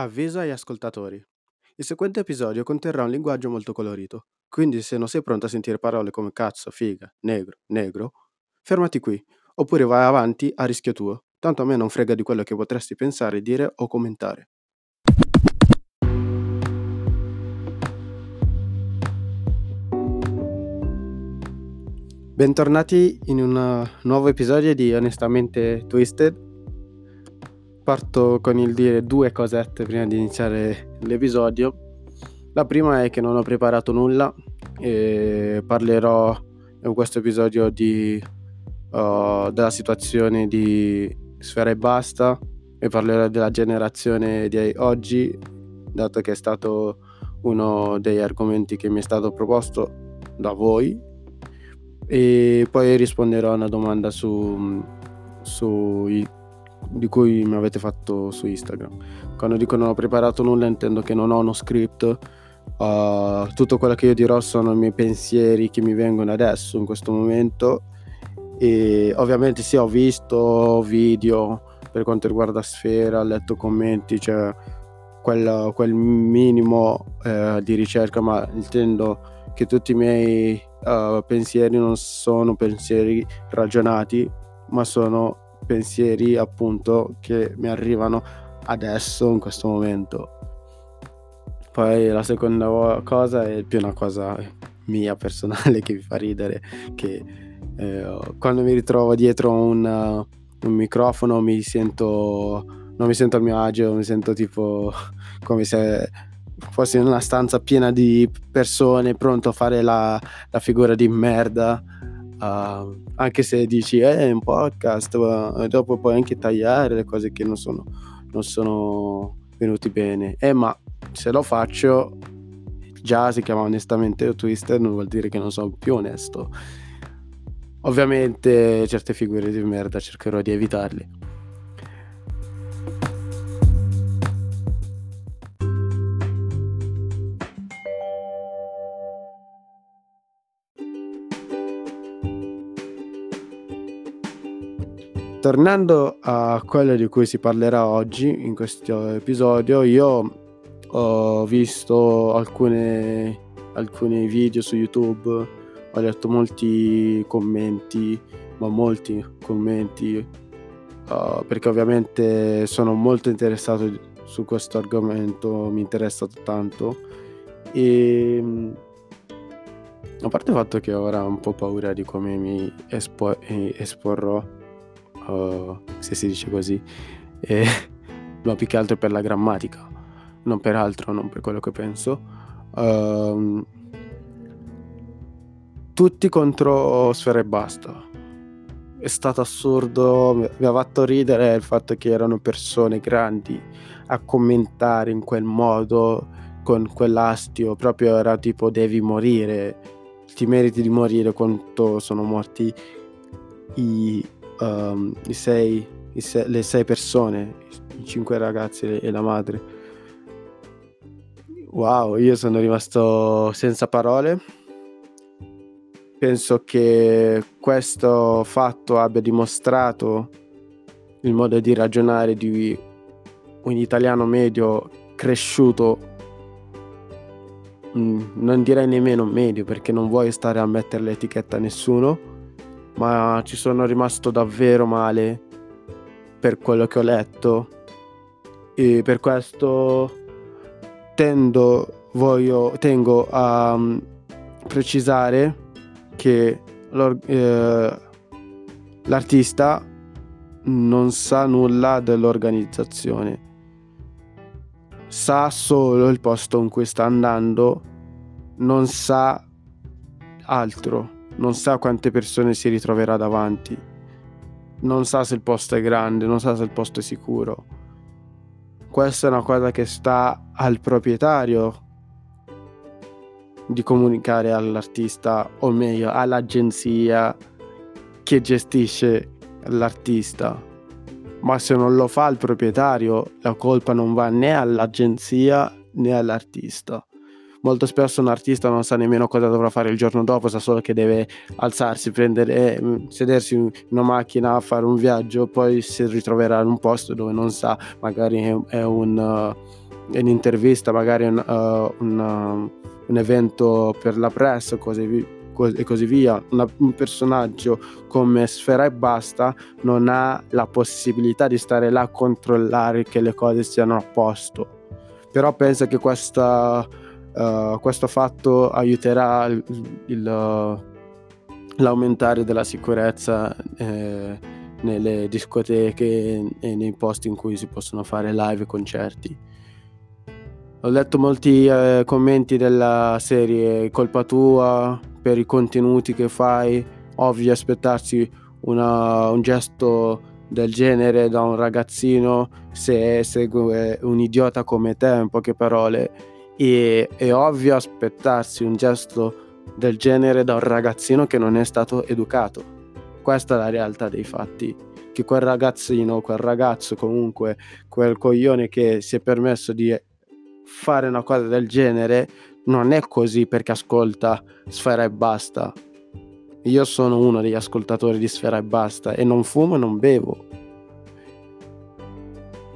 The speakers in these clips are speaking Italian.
Avviso agli ascoltatori. Il seguente episodio conterrà un linguaggio molto colorito, quindi se non sei pronto a sentire parole come cazzo, figa, negro, negro, fermati qui, oppure vai avanti a rischio tuo, tanto a me non frega di quello che potresti pensare, dire o commentare. Bentornati in un nuovo episodio di Onestamente Twisted parto con il dire due cosette prima di iniziare l'episodio. La prima è che non ho preparato nulla e parlerò in questo episodio di, uh, della situazione di Sfera e Basta e parlerò della generazione di oggi, dato che è stato uno degli argomenti che mi è stato proposto da voi e poi risponderò a una domanda su, sui di cui mi avete fatto su Instagram. Quando dico non ho preparato nulla intendo che non ho uno script, uh, tutto quello che io dirò sono i miei pensieri che mi vengono adesso, in questo momento. E ovviamente sì, ho visto video per quanto riguarda Sfera, ho letto commenti, cioè quel, quel minimo eh, di ricerca, ma intendo che tutti i miei uh, pensieri non sono pensieri ragionati, ma sono pensieri appunto che mi arrivano adesso in questo momento. Poi la seconda cosa è più una cosa mia personale che mi fa ridere, che eh, quando mi ritrovo dietro un, un, microfono mi sento, non mi sento a mio agio, mi sento tipo come se fossi in una stanza piena di persone pronto a fare la, la figura di merda Uh, anche se dici eh, è un podcast, uh, dopo puoi anche tagliare le cose che non sono, non sono venuti bene. Eh, ma se lo faccio, già si chiama onestamente Twister, non vuol dire che non sono più onesto. Ovviamente certe figure di merda cercherò di evitarle. Tornando a quello di cui si parlerà oggi in questo episodio, io ho visto alcune, alcuni video su YouTube, ho letto molti commenti, ma molti commenti, uh, perché ovviamente sono molto interessato su questo argomento, mi interessa tanto. E a parte il fatto che ora ho un po' paura di come mi espo- esporrò uh, se si dice così, e, ma più che altro per la grammatica, non per altro, non per quello che penso. Uh, tutti contro Sfera e Basta. È stato assurdo, mi ha fatto ridere il fatto che erano persone grandi a commentare in quel modo, con quell'astio, proprio era tipo devi morire, ti meriti di morire quanto sono morti i, um, i sei, i sei, le sei persone, i cinque ragazzi e la madre. Wow, io sono rimasto senza parole. Penso che questo fatto abbia dimostrato il modo di ragionare di un italiano medio cresciuto, mm, non direi nemmeno medio perché non vuoi stare a mettere l'etichetta a nessuno, ma ci sono rimasto davvero male per quello che ho letto. E per questo tendo, voglio, tengo a um, precisare che eh, l'artista non sa nulla dell'organizzazione. Sa solo il posto in cui sta andando non sa altro non sa quante persone si ritroverà davanti, non sa se il posto è grande, non sa se il posto è sicuro. Questa è una cosa che sta al proprietario di comunicare all'artista, o meglio, all'agenzia che gestisce l'artista. Ma se non lo fa il proprietario, la colpa non va né all'agenzia né all'artista molto spesso un artista non sa nemmeno cosa dovrà fare il giorno dopo, sa solo che deve alzarsi, prendere, eh, sedersi in una macchina, fare un viaggio, poi si ritroverà in un posto dove non sa, magari è, è un... Uh, in intervista, magari un, uh, un, un evento per la press così, e così via, una, un personaggio come Sfera e Basta non ha la possibilità di stare là a controllare che le cose siano a posto. Però penso che questa, uh, questo fatto aiuterà il, il, l'aumentare della sicurezza eh, nelle discoteche e nei posti in cui si possono fare live e concerti. Ho letto molti eh, commenti della serie colpa tua per i contenuti che fai, ovvio aspettarsi una, un gesto del genere da un ragazzino se segue un idiota come te, in poche parole. E è ovvio aspettarsi un gesto del genere da un ragazzino che non è stato educato. Questa è la realtà dei fatti. Che quel ragazzino, quel ragazzo comunque, quel coglione che si è permesso di fare una cosa del genere non è così perché ascolta Sfera e basta. Io sono uno degli ascoltatori di Sfera e basta e non fumo e non bevo.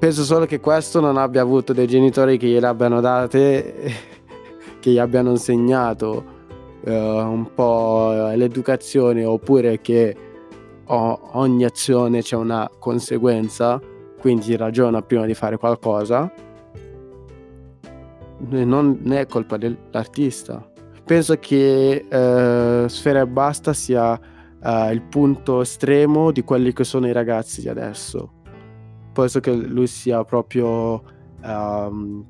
Penso solo che questo non abbia avuto dei genitori che gliele abbiano date, che gli abbiano insegnato uh, un po' l'educazione oppure che ogni azione c'è una conseguenza, quindi ragiona prima di fare qualcosa non è colpa dell'artista. Penso che uh, Sfera e Basta sia uh, il punto estremo di quelli che sono i ragazzi di adesso. Penso che lui sia proprio um,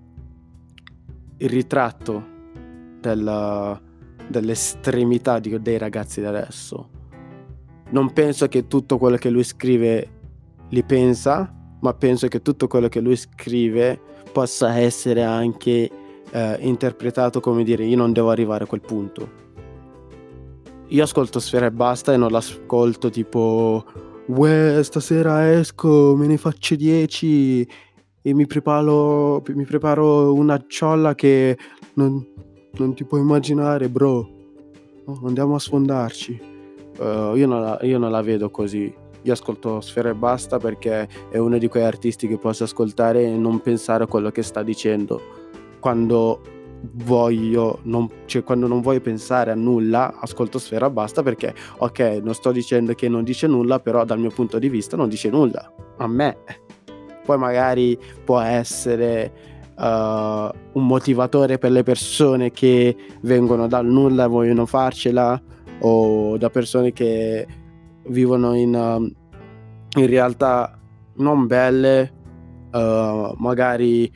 il ritratto della, dell'estremità di, dei ragazzi di adesso. Non penso che tutto quello che lui scrive li pensa, ma penso che tutto quello che lui scrive possa essere anche eh, interpretato come dire io non devo arrivare a quel punto. Io ascolto Sfera e basta e non l'ascolto tipo Uè, stasera esco, me ne faccio 10 e mi preparo, mi preparo una ciolla che non, non ti puoi immaginare, bro. Oh, andiamo a sfondarci. Uh, io, non la, io non la vedo così. Io ascolto Sfera e basta perché è uno di quei artisti che posso ascoltare e non pensare a quello che sta dicendo quando voglio non, cioè quando non voglio pensare a nulla ascolto Sfera basta perché ok non sto dicendo che non dice nulla però dal mio punto di vista non dice nulla. A me. Poi magari può essere uh, un motivatore per le persone che vengono dal nulla e vogliono farcela o da persone che vivono in, uh, in realtà non belle uh, magari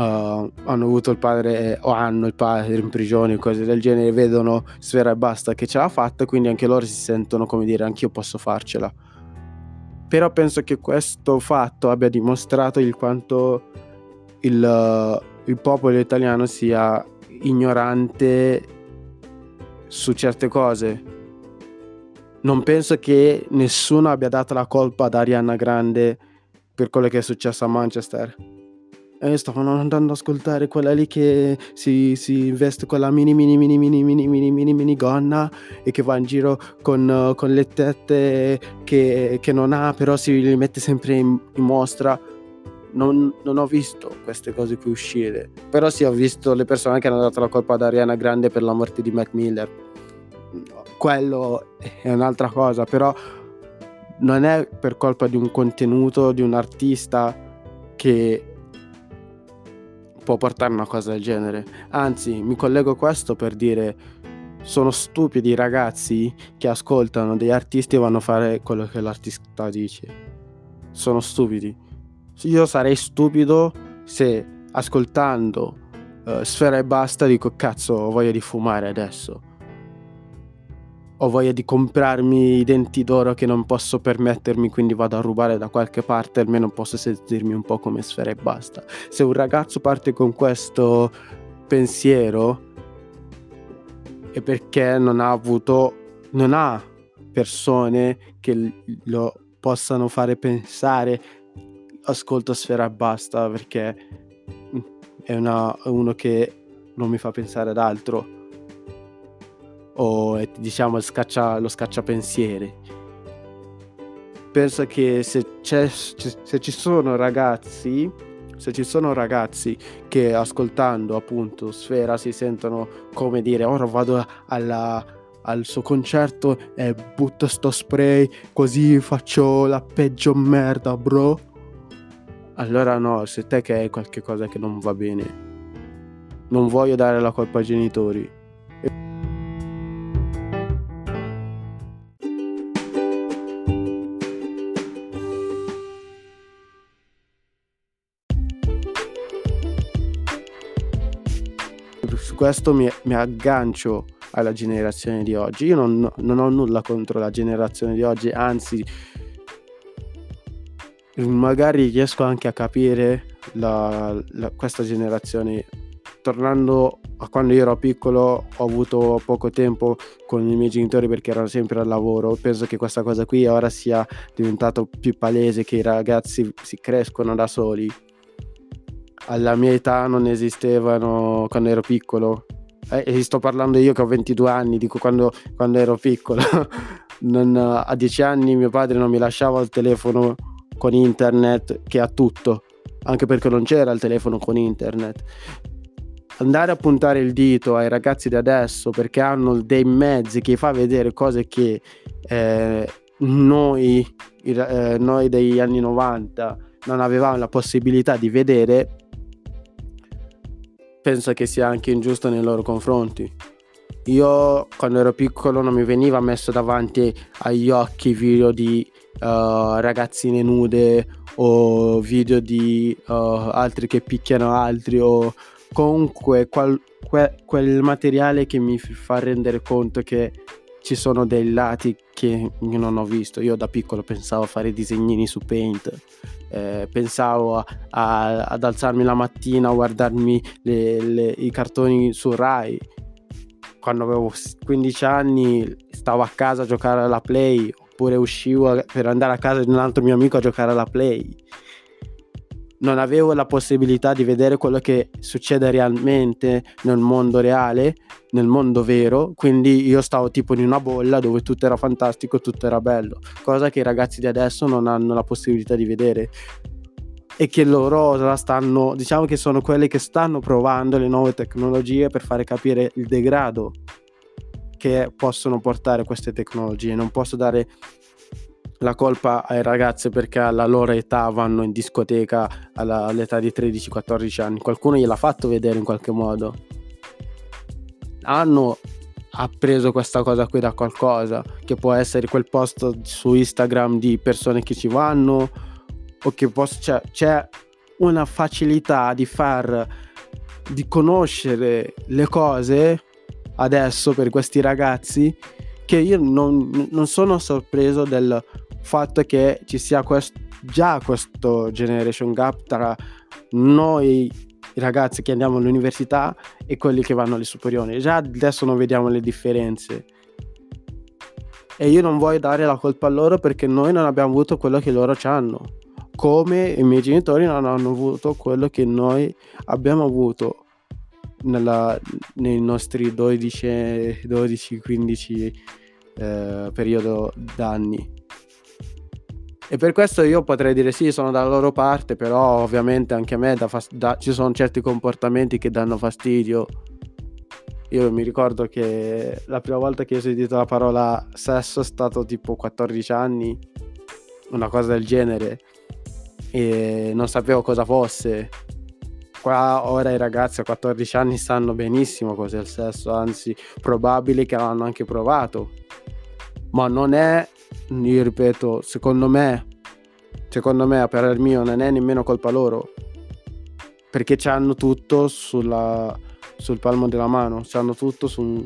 hanno avuto il padre o hanno il padre in prigione, cose del genere, vedono Sfera e basta che ce l'ha fatta, quindi anche loro si sentono come dire anch'io posso farcela. Però penso che questo fatto abbia dimostrato il quanto il, il popolo italiano sia ignorante su certe cose. Non penso che nessuno abbia dato la colpa ad Ariana Grande per quello che è successo a Manchester eh, stavano andando ad ascoltare quella lì che si, si veste con la mini mini mini mini mini mini mini mini gonna e che va in giro con, con le tette che, che, non ha però si li mette sempre in, in mostra. Non, non, ho visto queste cose qui uscire però sì ho visto le persone che hanno dato la colpa ad Ariana Grande per la morte di Mac Miller. Quello è un'altra cosa però non è per colpa di un contenuto di un artista che può portare una cosa del genere. Anzi, mi collego a questo per dire sono stupidi i ragazzi che ascoltano degli artisti e vanno a fare quello che l'artista dice. Sono stupidi. Io sarei stupido se ascoltando uh, Sfera e basta dico cazzo ho voglia di fumare adesso ho voglia di comprarmi i denti d'oro che non posso permettermi, quindi vado a rubare da qualche parte, almeno posso sentirmi un po' come sfera e basta. Se un ragazzo parte con questo pensiero è perché non ha avuto, non ha persone che lo possano fare pensare ascolto sfera e basta perché è una, uno che non mi fa pensare ad altro o diciamo lo, scaccia, lo scacciapensieri. Penso che se, se ci sono ragazzi Se ci sono ragazzi che ascoltando appunto Sfera si sentono come dire ora vado alla, al suo concerto e butto sto spray così faccio la peggio merda bro allora no se te che hai qualche cosa che non va bene non voglio dare la colpa ai genitori su questo mi, mi, aggancio alla generazione di oggi. Io non, non, ho nulla contro la generazione di oggi, anzi, magari riesco anche a capire la, la, questa generazione. Tornando a quando io ero piccolo, ho avuto poco tempo con i miei genitori perché erano sempre al lavoro. Penso che questa cosa qui ora sia diventato più palese che i ragazzi si crescono da soli alla mia età non esistevano quando ero piccolo. Eh, e sto parlando io che ho 22 anni, dico quando, quando ero piccolo. non, a 10 anni mio padre non mi lasciava il telefono con internet che ha tutto, anche perché non c'era il telefono con internet. Andare a puntare il dito ai ragazzi di adesso perché hanno dei mezzi che fa vedere cose che eh, noi, eh, noi degli anni 90 non avevamo la possibilità di vedere penso che sia anche ingiusto nei loro confronti. Io quando ero piccolo non mi veniva messo davanti agli occhi video di uh, ragazzine nude o video di uh, altri che picchiano altri o comunque qual- que- quel materiale che mi fa rendere conto che ci sono dei lati che io non ho visto. Io da piccolo pensavo a fare disegnini su Paint, eh, pensavo a, a, ad alzarmi la mattina a guardarmi le, le, i cartoni su Rai. Quando avevo 15 anni stavo a casa a giocare alla Play oppure uscivo per andare a casa di un altro mio amico a giocare alla Play non avevo la possibilità di vedere quello che succede realmente nel mondo reale, nel mondo vero, quindi io stavo tipo in una bolla dove tutto era fantastico, tutto era bello, cosa che i ragazzi di adesso non hanno la possibilità di vedere e che loro la stanno, diciamo che sono quelli che stanno provando le nuove tecnologie per fare capire il degrado che possono portare queste tecnologie. Non posso dare la colpa ai ragazzi perché alla loro età vanno in discoteca alla, all'età di 13-14 anni. Qualcuno gliel'ha fatto vedere in qualche modo. Hanno appreso questa cosa qui da qualcosa, che può essere quel post su Instagram di persone che ci vanno, o che posso, cioè, c'è una facilità di far, di conoscere le cose adesso per questi ragazzi che io non, non sono sorpreso del fatto che ci sia quest- già questo generation gap tra noi ragazzi che andiamo all'università e quelli che vanno alle superiori. Già adesso non vediamo le differenze. E io non voglio dare la colpa a loro perché noi non abbiamo avuto quello che loro hanno. Come i miei genitori non hanno avuto quello che noi abbiamo avuto nella, nei nostri 12, 12 15 eh, periodo d'anni. E per questo io potrei dire sì, sono dalla loro parte, però ovviamente anche a me fast- da- ci sono certi comportamenti che danno fastidio. Io mi ricordo che la prima volta che ho sentito la parola sesso è stato tipo 14 anni, una cosa del genere, e non sapevo cosa fosse. Qua ora i ragazzi a 14 anni sanno benissimo cos'è il sesso, anzi probabile che l'hanno anche provato. Ma non è io ripeto, secondo me, secondo me, a parer mio, non è nemmeno colpa loro. Perché hanno tutto sulla, sul palmo della mano, hanno tutto su un,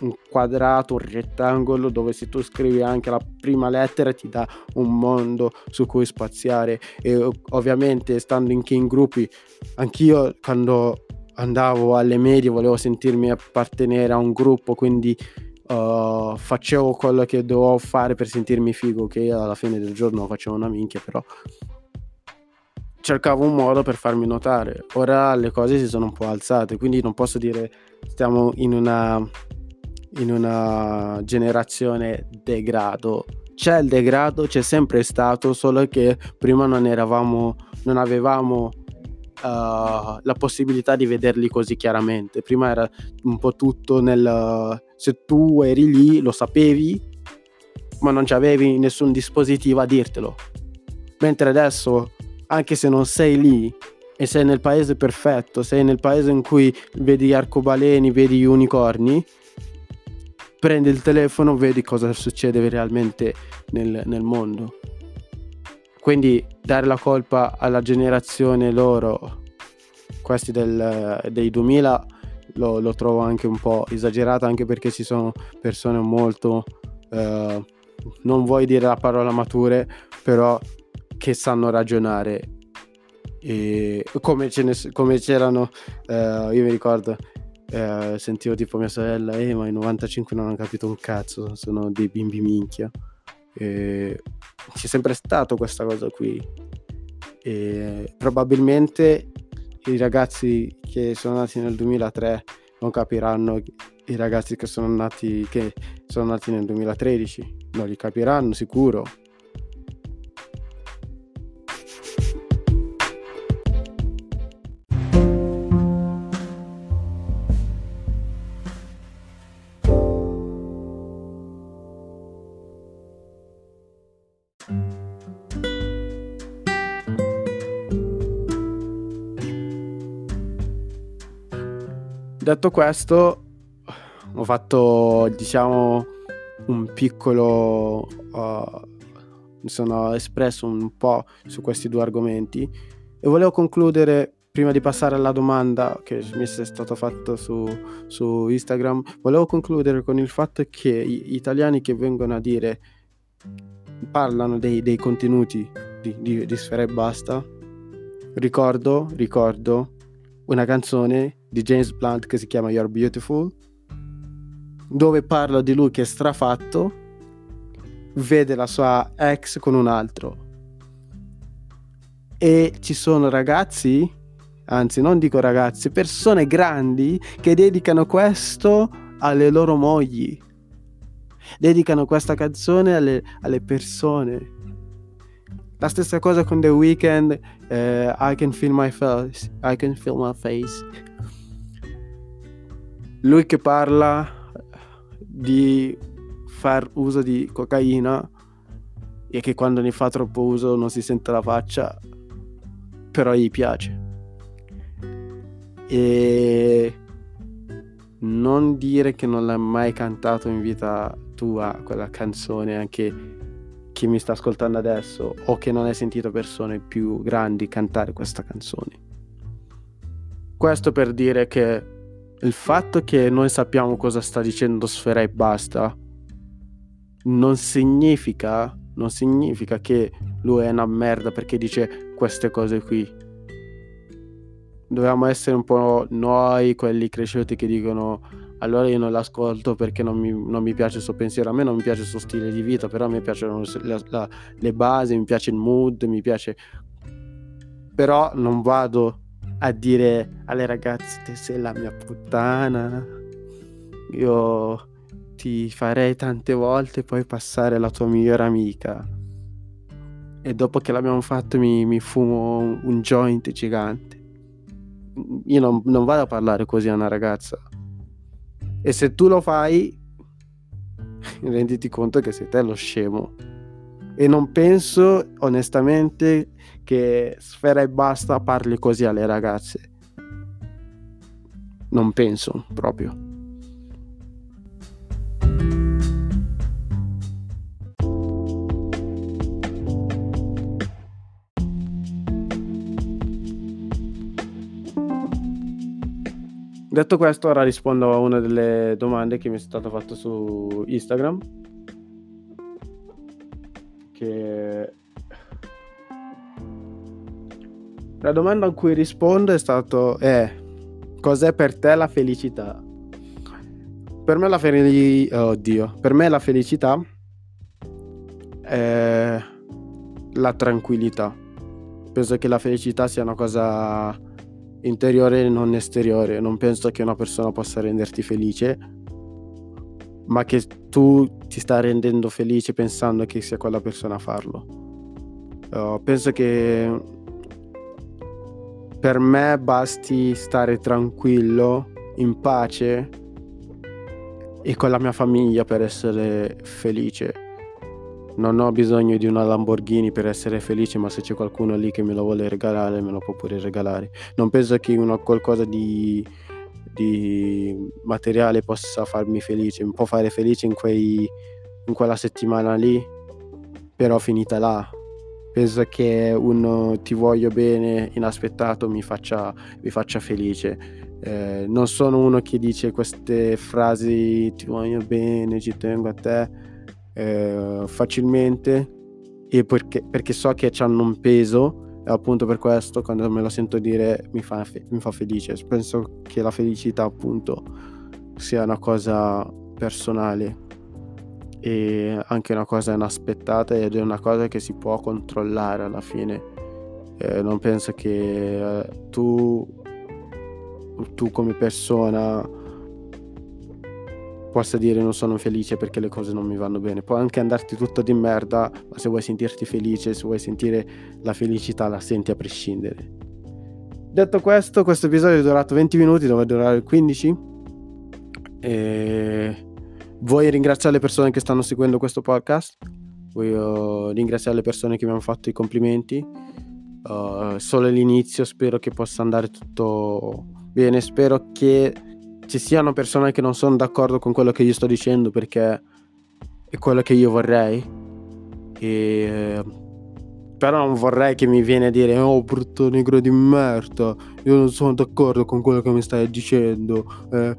un, quadrato, un rettangolo dove se tu scrivi anche la prima lettera ti dà un mondo su cui spaziare. E ovviamente, stando in king gruppi, anch'io quando andavo alle medie volevo sentirmi appartenere a un gruppo, quindi uh, facevo quello che dovevo fare per sentirmi figo, che alla fine del giorno facevo una minchia, però cercavo un modo per farmi notare. Ora le cose si sono un po' alzate, quindi non posso dire stiamo in una, in una generazione degrado. C'è il degrado, c'è sempre stato, solo che prima non eravamo, non avevamo la possibilità di vederli così chiaramente. Prima era un po' tutto nel... se tu eri lì lo sapevi, ma non avevi nessun dispositivo a dirtelo. Mentre adesso, anche se non sei lì e sei nel paese perfetto, sei nel paese in cui vedi arcobaleni, vedi unicorni, prendi il telefono, vedi cosa succede realmente nel, nel mondo. Quindi dare la colpa alla generazione loro, questi del, dei 2000, lo, lo, trovo anche un po' esagerato, anche perché ci sono persone molto, eh, non vuoi dire la parola mature, però che sanno ragionare. E come, ne, come c'erano, eh, io mi ricordo, eh, sentivo tipo mia sorella, eh, ma i 95 non hanno capito un cazzo, sono dei bimbi minchia. E c'è sempre stato questa cosa qui. E probabilmente i ragazzi che sono nati nel 2003 non capiranno i ragazzi che sono nati, che sono nati nel 2013 non li capiranno sicuro Detto questo, ho fatto, diciamo, un piccolo... Uh, mi sono espresso un po' su questi due argomenti e volevo concludere prima di passare alla domanda che mi è stata fatta su, su Instagram, volevo concludere con il fatto che gli italiani che vengono a dire, parlano dei, dei contenuti di, di, di Sfera e Basta, ricordo, ricordo una canzone di James Blunt che si chiama You're Beautiful, dove parla di lui che è strafatto, vede la sua ex con un altro. E ci sono ragazzi, anzi non dico ragazzi, persone grandi che dedicano questo alle loro mogli. Dedicano questa canzone alle, alle persone la stessa cosa con The Weeknd, eh, I Can Feel My Face, I Can Feel My Face. Lui che parla di far uso di cocaina e che quando ne fa troppo uso non si sente la faccia, però gli piace. E non dire che non l'hai mai cantato in vita tua quella canzone anche chi mi sta ascoltando adesso o che non hai sentito persone più grandi cantare questa canzone. Questo per dire che il fatto che noi sappiamo cosa sta dicendo Sfera e basta non significa, non significa che lui è una merda perché dice queste cose qui. Dobbiamo essere un po' noi, quelli cresciuti che dicono allora io non l'ascolto perché non mi, non mi, piace il suo pensiero, a me non mi piace il suo stile di vita, però mi piacciono la, la, le basi, mi piace il mood, mi piace... Però non vado a dire alle ragazze te sei la mia puttana, io ti farei tante volte poi passare la tua migliore amica. E dopo che l'abbiamo fatto mi, mi fumo un, un, joint gigante. Io non, non vado a parlare così a una ragazza e se tu lo fai, renditi conto che sei te lo scemo. E non penso onestamente che Sfera e Basta parli così alle ragazze. Non penso proprio. Detto questo, ora rispondo a una delle domande che mi è stata fatta su Instagram. Che la domanda a cui rispondo è stato è cos'è per te la felicità? Per me la felicità, oddio, per me la felicità è la tranquillità. Penso che la felicità sia una cosa interiore e non esteriore. Non penso che una persona possa renderti felice, ma che tu ti stai rendendo felice pensando che sia quella persona a farlo. Uh, penso che per me basti stare tranquillo, in pace e con la mia famiglia per essere felice. Non ho bisogno di una Lamborghini per essere felice, ma se c'è qualcuno lì che me lo vuole regalare, me lo può pure regalare. Non penso che uno qualcosa di, di materiale possa farmi felice, mi può fare felice in, quei, in quella settimana lì, però finita là. Penso che un ti voglio bene inaspettato mi faccia, mi faccia felice eh, non sono uno che dice queste frasi ti voglio bene, ci tengo a te eh, facilmente e perché, perché, so che hanno un peso e appunto per questo quando me lo sento dire mi fa, mi fa felice. Penso che la felicità appunto sia una cosa personale e anche una cosa inaspettata ed è una cosa che si può controllare alla fine. Eh, non penso che eh, tu tu come persona possa dire non sono felice perché le cose non mi vanno bene. Può anche andarti tutto di merda, ma se vuoi sentirti felice, se vuoi sentire la felicità, la senti a prescindere. Detto questo, questo episodio è durato 20 minuti, doveva durare 15. E voglio ringraziare le persone che stanno seguendo questo podcast. Voglio ringraziare le persone che mi hanno fatto i complimenti. Uh, solo l'inizio, spero che possa andare tutto Bene, spero che ci siano persone che non sono d'accordo con quello che io sto dicendo perché è quello che io vorrei. E... Però non vorrei che mi viene a dire oh brutto negro di merda, io non sono d'accordo con quello che mi stai dicendo, eh,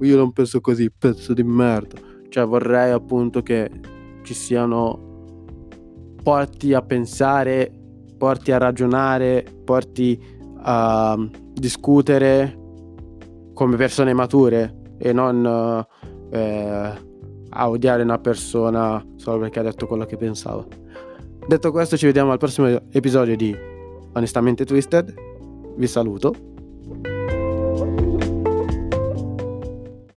io non penso così, pezzo di merda. Cioè vorrei appunto che ci siano porti a pensare, porti a ragionare, porti a discutere come persone mature e non eh, a odiare una persona solo perché ha detto quello che pensava. Detto questo, ci vediamo al prossimo episodio di Onestamente Twisted. Vi saluto.